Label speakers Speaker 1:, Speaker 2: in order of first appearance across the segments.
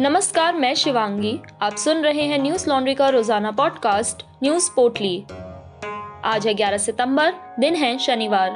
Speaker 1: नमस्कार, मैं शिवांगी। आप सुन रहे हैं न्यूज़ लॉन्ड्री का रोज़ाना पॉडकास्ट, न्यूज़ पोटली आज है 11 सितंबर, दिन है शनिवार।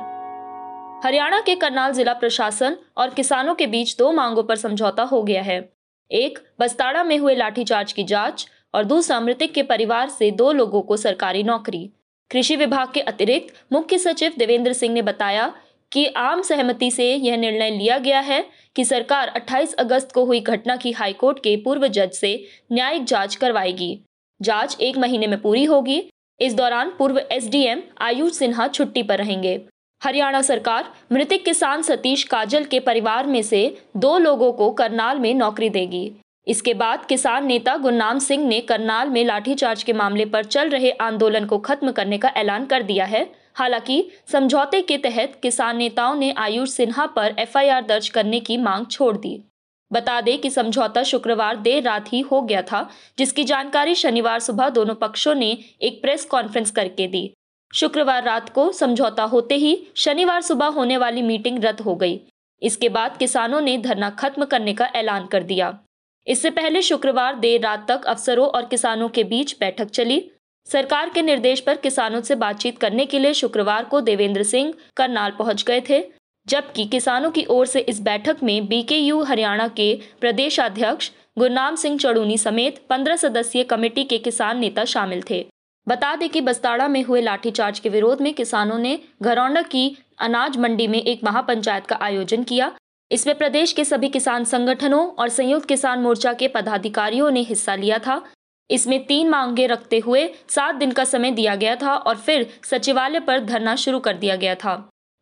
Speaker 1: हरियाणा के करनाल जिला प्रशासन और किसानों के बीच दो मांगों पर समझौता हो गया है। एक, बस्ताड़ा में हुए लाठीचार्ज की जाँच और दूसरा, मृतक के परिवार से दो लोगों को सरकारी नौकरी। कृषि विभाग के अतिरिक्त मुख्य सचिव देवेंद्र सिंह ने बताया कि आम सहमति से यह निर्णय लिया गया है कि सरकार 28 अगस्त को हुई घटना की हाईकोर्ट के पूर्व जज से न्यायिक जाँच करवाएगी। जाँच एक महीने में पूरी होगी। इस दौरान पूर्व एसडीएम आयुष सिन्हा छुट्टी पर रहेंगे। हरियाणा सरकार मृतक किसान सतीश काजल के परिवार में से दो लोगों को करनाल में नौकरी देगी। इसके बाद किसान नेता गुरनाम सिंह ने करनाल में लाठीचार्ज के मामले पर चल रहे आंदोलन को खत्म करने का ऐलान कर दिया है। हालाँकि, समझौते के तहत किसान नेताओं ने आयुष सिन्हा पर एफआईआर दर्ज करने की मांग छोड़ दी। बता दें कि समझौता शुक्रवार देर रात ही हो गया था, जिसकी जानकारी शनिवार सुबह दोनों पक्षों ने एक प्रेस कॉन्फ्रेंस करके दी। शुक्रवार रात को समझौता होते ही शनिवार सुबह होने वाली मीटिंग रद्द हो गई। इसके बाद किसानों ने धरना खत्म करने का ऐलान कर दिया। इससे पहले शुक्रवार देर रात तक अफसरों और किसानों के बीच बैठक चली। सरकार के निर्देश पर किसानों से बातचीत करने के लिए शुक्रवार को देवेंद्र सिंह करनाल पहुँच गए थे, जबकि किसानों की ओर से इस बैठक में बीकेयू हरियाणा के प्रदेश अध्यक्ष गुरनाम सिंह चड़ूनी समेत पंद्रह सदस्यीय कमेटी के किसान नेता शामिल थे। बता दें कि बस्ताड़ा में हुए लाठीचार्ज के विरोध में किसानों ने घरौंडा की अनाज मंडी में एक महापंचायत का आयोजन किया। इसमें प्रदेश के सभी किसान संगठनों और संयुक्त किसान मोर्चा के पदाधिकारियों ने हिस्सा लिया था। इसमें तीन मांगे रखते हुए सात दिन का समय दिया गया था और फिर सचिवालय पर धरना शुरू कर दिया गया था।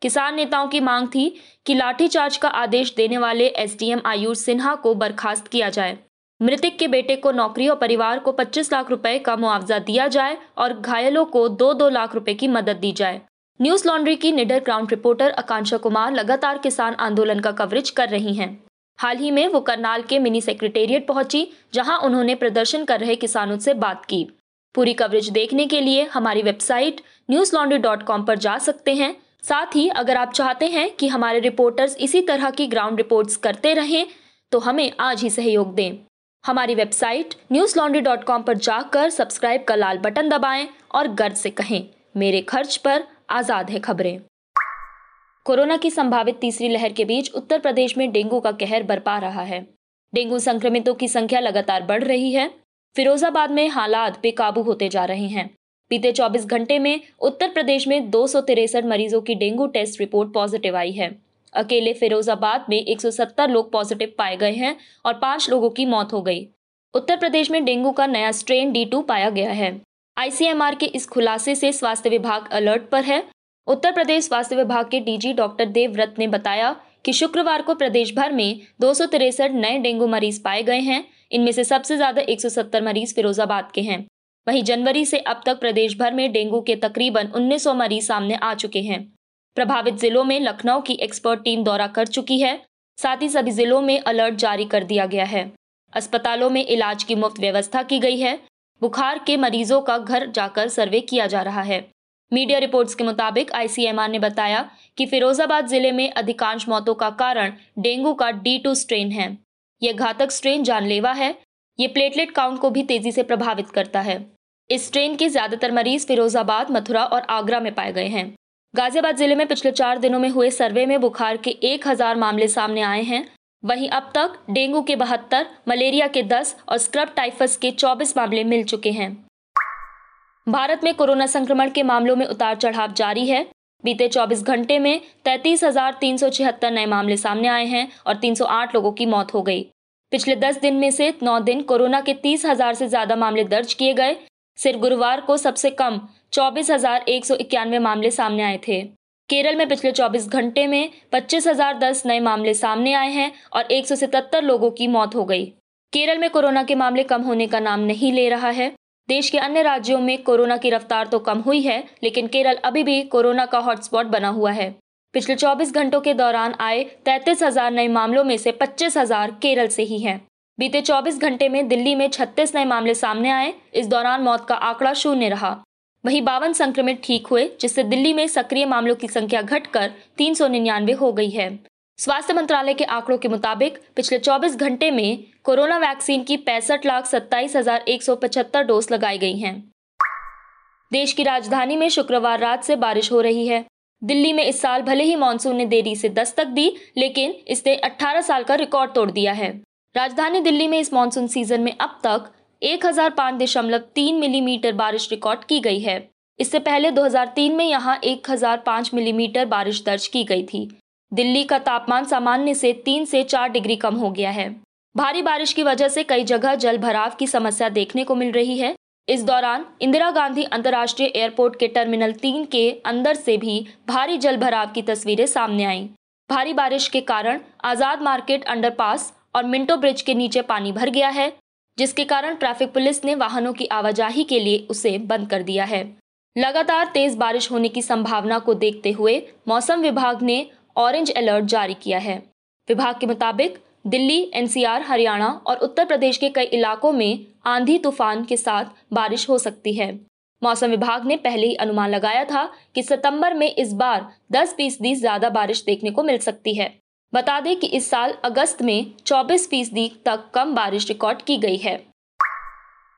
Speaker 1: किसान नेताओं की मांग थी कि लाठीचार्ज का आदेश देने वाले एसडीएम आयुष सिन्हा को बर्खास्त किया जाए। मृतक के बेटे को नौकरी और परिवार को 25 लाख रुपए का मुआवजा दिया जाए और घायलों को दो दो लाख रुपए की मदद दी जाए। न्यूज़ लॉन्ड्री की निडर ग्राउंड रिपोर्टर आकांक्षा कुमार लगातार किसान आंदोलन का कवरेज कर रही हैं। हाल ही में वो करनाल के मिनी सेक्रेटेरिएट पहुँची, जहाँ उन्होंने प्रदर्शन कर रहे किसानों से बात की। पूरी कवरेज देखने के लिए हमारी website News Laundry dot com पर जा सकते हैं। साथ ही अगर आप चाहते हैं कि हमारे रिपोर्टर्स इसी तरह की ग्राउंड रिपोर्ट्स करते रहें तो हमें आज ही सहयोग दें। हमारी website News Laundry dot com पर जाकर सब्सक्राइब का लाल बटन दबाएँ और गर्व से कहें, मेरे खर्च पर आज़ाद है खबरें। कोरोना की संभावित तीसरी लहर के बीच उत्तर प्रदेश में डेंगू का कहर बरपा रहा है। डेंगू संक्रमितों की संख्या लगातार बढ़ रही है। फिरोजाबाद में हालात बेकाबू होते जा रहे हैं। बीते 24 घंटे में उत्तर प्रदेश में दो मरीजों की डेंगू टेस्ट रिपोर्ट पॉजिटिव आई है। अकेले फिरोजाबाद में 170 लोग पॉजिटिव पाए गए हैं और पाँच लोगों की मौत हो गई। उत्तर प्रदेश में डेंगू का नया स्ट्रेन डी पाया गया है। आईसीएमआर के इस खुलासे से स्वास्थ्य विभाग अलर्ट पर है। उत्तर प्रदेश स्वास्थ्य विभाग के डीजी डॉक्टर देवव्रत ने बताया कि शुक्रवार को प्रदेश भर में दो नए डेंगू मरीज़ पाए गए हैं। इनमें से सबसे ज़्यादा 170 मरीज़ फिरोजाबाद के हैं। वहीं जनवरी से अब तक प्रदेश भर में डेंगू के तकरीबन 1900 मरीज़ सामने आ चुके हैं। प्रभावित जिलों में लखनऊ की एक्सपर्ट टीम दौरा कर चुकी है। साथ ही सभी जिलों में अलर्ट जारी कर दिया गया है। अस्पतालों में इलाज की मुफ़्त व्यवस्था की गई है। बुखार के मरीजों का घर जाकर सर्वे किया जा रहा है। मीडिया रिपोर्ट्स के मुताबिक आईसीएमआर ने बताया कि फिरोजाबाद ज़िले में अधिकांश मौतों का कारण डेंगू का डी टू स्ट्रेन है। यह घातक स्ट्रेन जानलेवा है। ये प्लेटलेट काउंट को भी तेज़ी से प्रभावित करता है। इस स्ट्रेन के ज़्यादातर मरीज़ फिरोजाबाद, मथुरा और आगरा में पाए गए हैं। गाजियाबाद ज़िले में पिछले चार दिनों में हुए सर्वे में बुखार के एक हज़ार मामले सामने आए हैं। वहीं अब तक डेंगू के बहत्तर, मलेरिया के दस और स्क्रब टाइफस के चौबीस मामले मिल चुके हैं। भारत में कोरोना संक्रमण के मामलों में उतार चढ़ाव जारी है। बीते 24 घंटे में तैतीस नए मामले सामने आए हैं और 308 लोगों की मौत हो गई। पिछले 10 दिन में से 9 दिन कोरोना के तीस हज़ार से ज़्यादा मामले दर्ज किए गए। सिर्फ़ गुरुवार को सबसे कम चौबीस मामले सामने आए थे। केरल में पिछले 24 घंटे में पच्चीस हज़ार दस नए मामले सामने आए हैं और एक लोगों की मौत हो गई। केरल में कोरोना के मामले कम होने का नाम नहीं ले रहा है। देश के अन्य राज्यों में कोरोना की रफ्तार तो कम हुई है, लेकिन केरल अभी भी कोरोना का हॉटस्पॉट बना हुआ है। पिछले 24 घंटों के दौरान आए तैतीस हज़ार नए मामलों में से पच्चीस हज़ार केरल से ही हैं। बीते 24 घंटे में दिल्ली में 36 नए मामले सामने आए, इस दौरान मौत का आंकड़ा शून्य रहा। वहीं बावन संक्रमित ठीक हुए, जिससे दिल्ली में सक्रिय मामलों की संख्या घटकर तीन सौ निन्यानवे हो गई है। स्वास्थ्य मंत्रालय के आंकड़ों के मुताबिक, पिछले 24 घंटे में कोरोना वैक्सीन की पैंसठ लाख सत्ताईस हज़ार एक सौ पचहत्तर डोज लगाई गई हैं। देश की राजधानी में शुक्रवार रात से बारिश हो रही है। दिल्ली में इस साल भले ही मानसून ने देरी से दस्तक दी, लेकिन इसने 18 साल का रिकॉर्ड तोड़ दिया है। राजधानी दिल्ली में इस मानसून सीज़न में अब तक एक मिलीमीटर बारिश रिकॉर्ड की गई है। इससे पहले 2003 में यहाँ 1005 मिलीमीटर बारिश दर्ज की गई थी। दिल्ली का तापमान सामान्य से तीन से चार डिग्री कम हो गया है। भारी बारिश की वजह से कई जगह जल भराव की समस्या देखने को मिल रही है। इस दौरान इंदिरा गांधी अंतर्राष्ट्रीय एयरपोर्ट के टर्मिनल तीन के अंदर से भी भारी जल भराव की तस्वीरें सामने आईं। भारी बारिश के कारण आज़ाद मार्केट अंडरपास और मिंटो ब्रिज के नीचे पानी भर गया है, जिसके कारण ट्रैफ़िक पुलिस ने वाहनों की आवाजाही के लिए उसे बंद कर दिया है। लगातार तेज बारिश होने की संभावना को देखते हुए मौसम विभाग ने ऑरेंज अलर्ट जारी किया है। विभाग के मुताबिक, दिल्ली, एनसीआर, हरियाणा और उत्तर प्रदेश के कई इलाकों में आंधी तूफ़ान के साथ बारिश हो सकती है। मौसम विभाग ने पहले ही अनुमान लगाया था कि सितंबर में इस बार 10 फ़ीसदी ज़्यादा बारिश देखने को मिल सकती है। बता दें कि इस साल अगस्त में 24 फ़ीसदी तक कम बारिश रिकॉर्ड की गई है।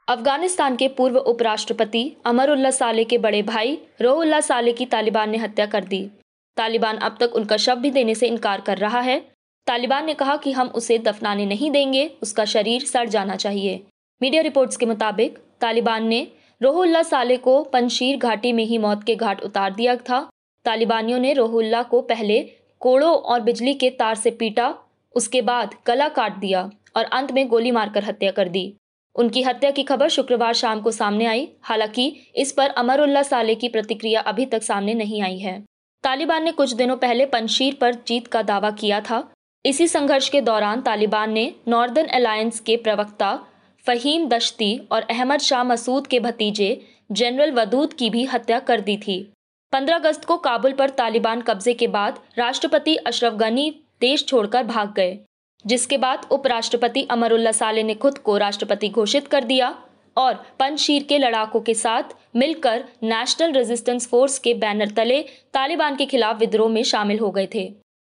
Speaker 1: अफ़गानिस्तान के पूर्व उपराष्ट्रपति अमर अमरुल्ला साले के बड़े भाई रोहुल्ला साले की तालिबान ने हत्या कर दी। तालिबान अब तक उनका शव भी देने से इनकार कर रहा है। तालिबान ने कहा कि हम उसे दफनाने नहीं देंगे, उसका शरीर सड़ जाना चाहिए। मीडिया रिपोर्ट्स के मुताबिक, तालिबान ने रोहुल्ला साले को पंशीर घाटी में ही मौत के घाट उतार दिया था। तालिबानियों ने रोहुल्ला को पहले कोड़ों और बिजली के तार से पीटा, उसके बाद गला काट दिया और अंत में गोली मारकर हत्या कर दी। उनकी हत्या की खबर शुक्रवार शाम को सामने आई, हालाँकि इस पर अमरुल्ला साले की प्रतिक्रिया अभी तक सामने नहीं आई है। तालिबान ने कुछ दिनों पहले पंशीर पर जीत का दावा किया था। इसी संघर्ष के दौरान तालिबान ने नॉर्दर्न अलायंस के प्रवक्ता फहीम दश्ती और अहमद शाह मसूद के भतीजे जनरल वदूद की भी हत्या कर दी थी। 15 अगस्त को काबुल पर तालिबान कब्जे के बाद राष्ट्रपति अशरफ गनी देश छोड़कर भाग गए, जिसके बाद उपराष्ट्रपति अमरुल्ला साले ने खुद को राष्ट्रपति घोषित कर दिया। और पंजशीर के लड़ाकों के साथ मिलकर नेशनल रेजिस्टेंस फोर्स के बैनर तले तालिबान के खिलाफ विद्रोह में शामिल हो गए थे।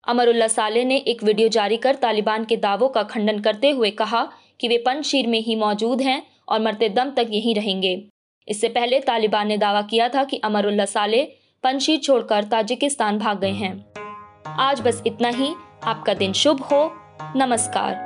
Speaker 1: अमरुल्ला साले ने एक वीडियो जारी कर तालिबान के दावों का खंडन करते हुए कहा कि वे पंजशीर में ही मौजूद हैं और मरते दम तक यहीं रहेंगे। इससे पहले तालिबान ने दावा किया था कि अमरुल्ला साले पंजशीर छोड़कर ताजिकिस्तान भाग गए हैं। आज बस इतना ही। आपका दिन शुभ हो। नमस्कार।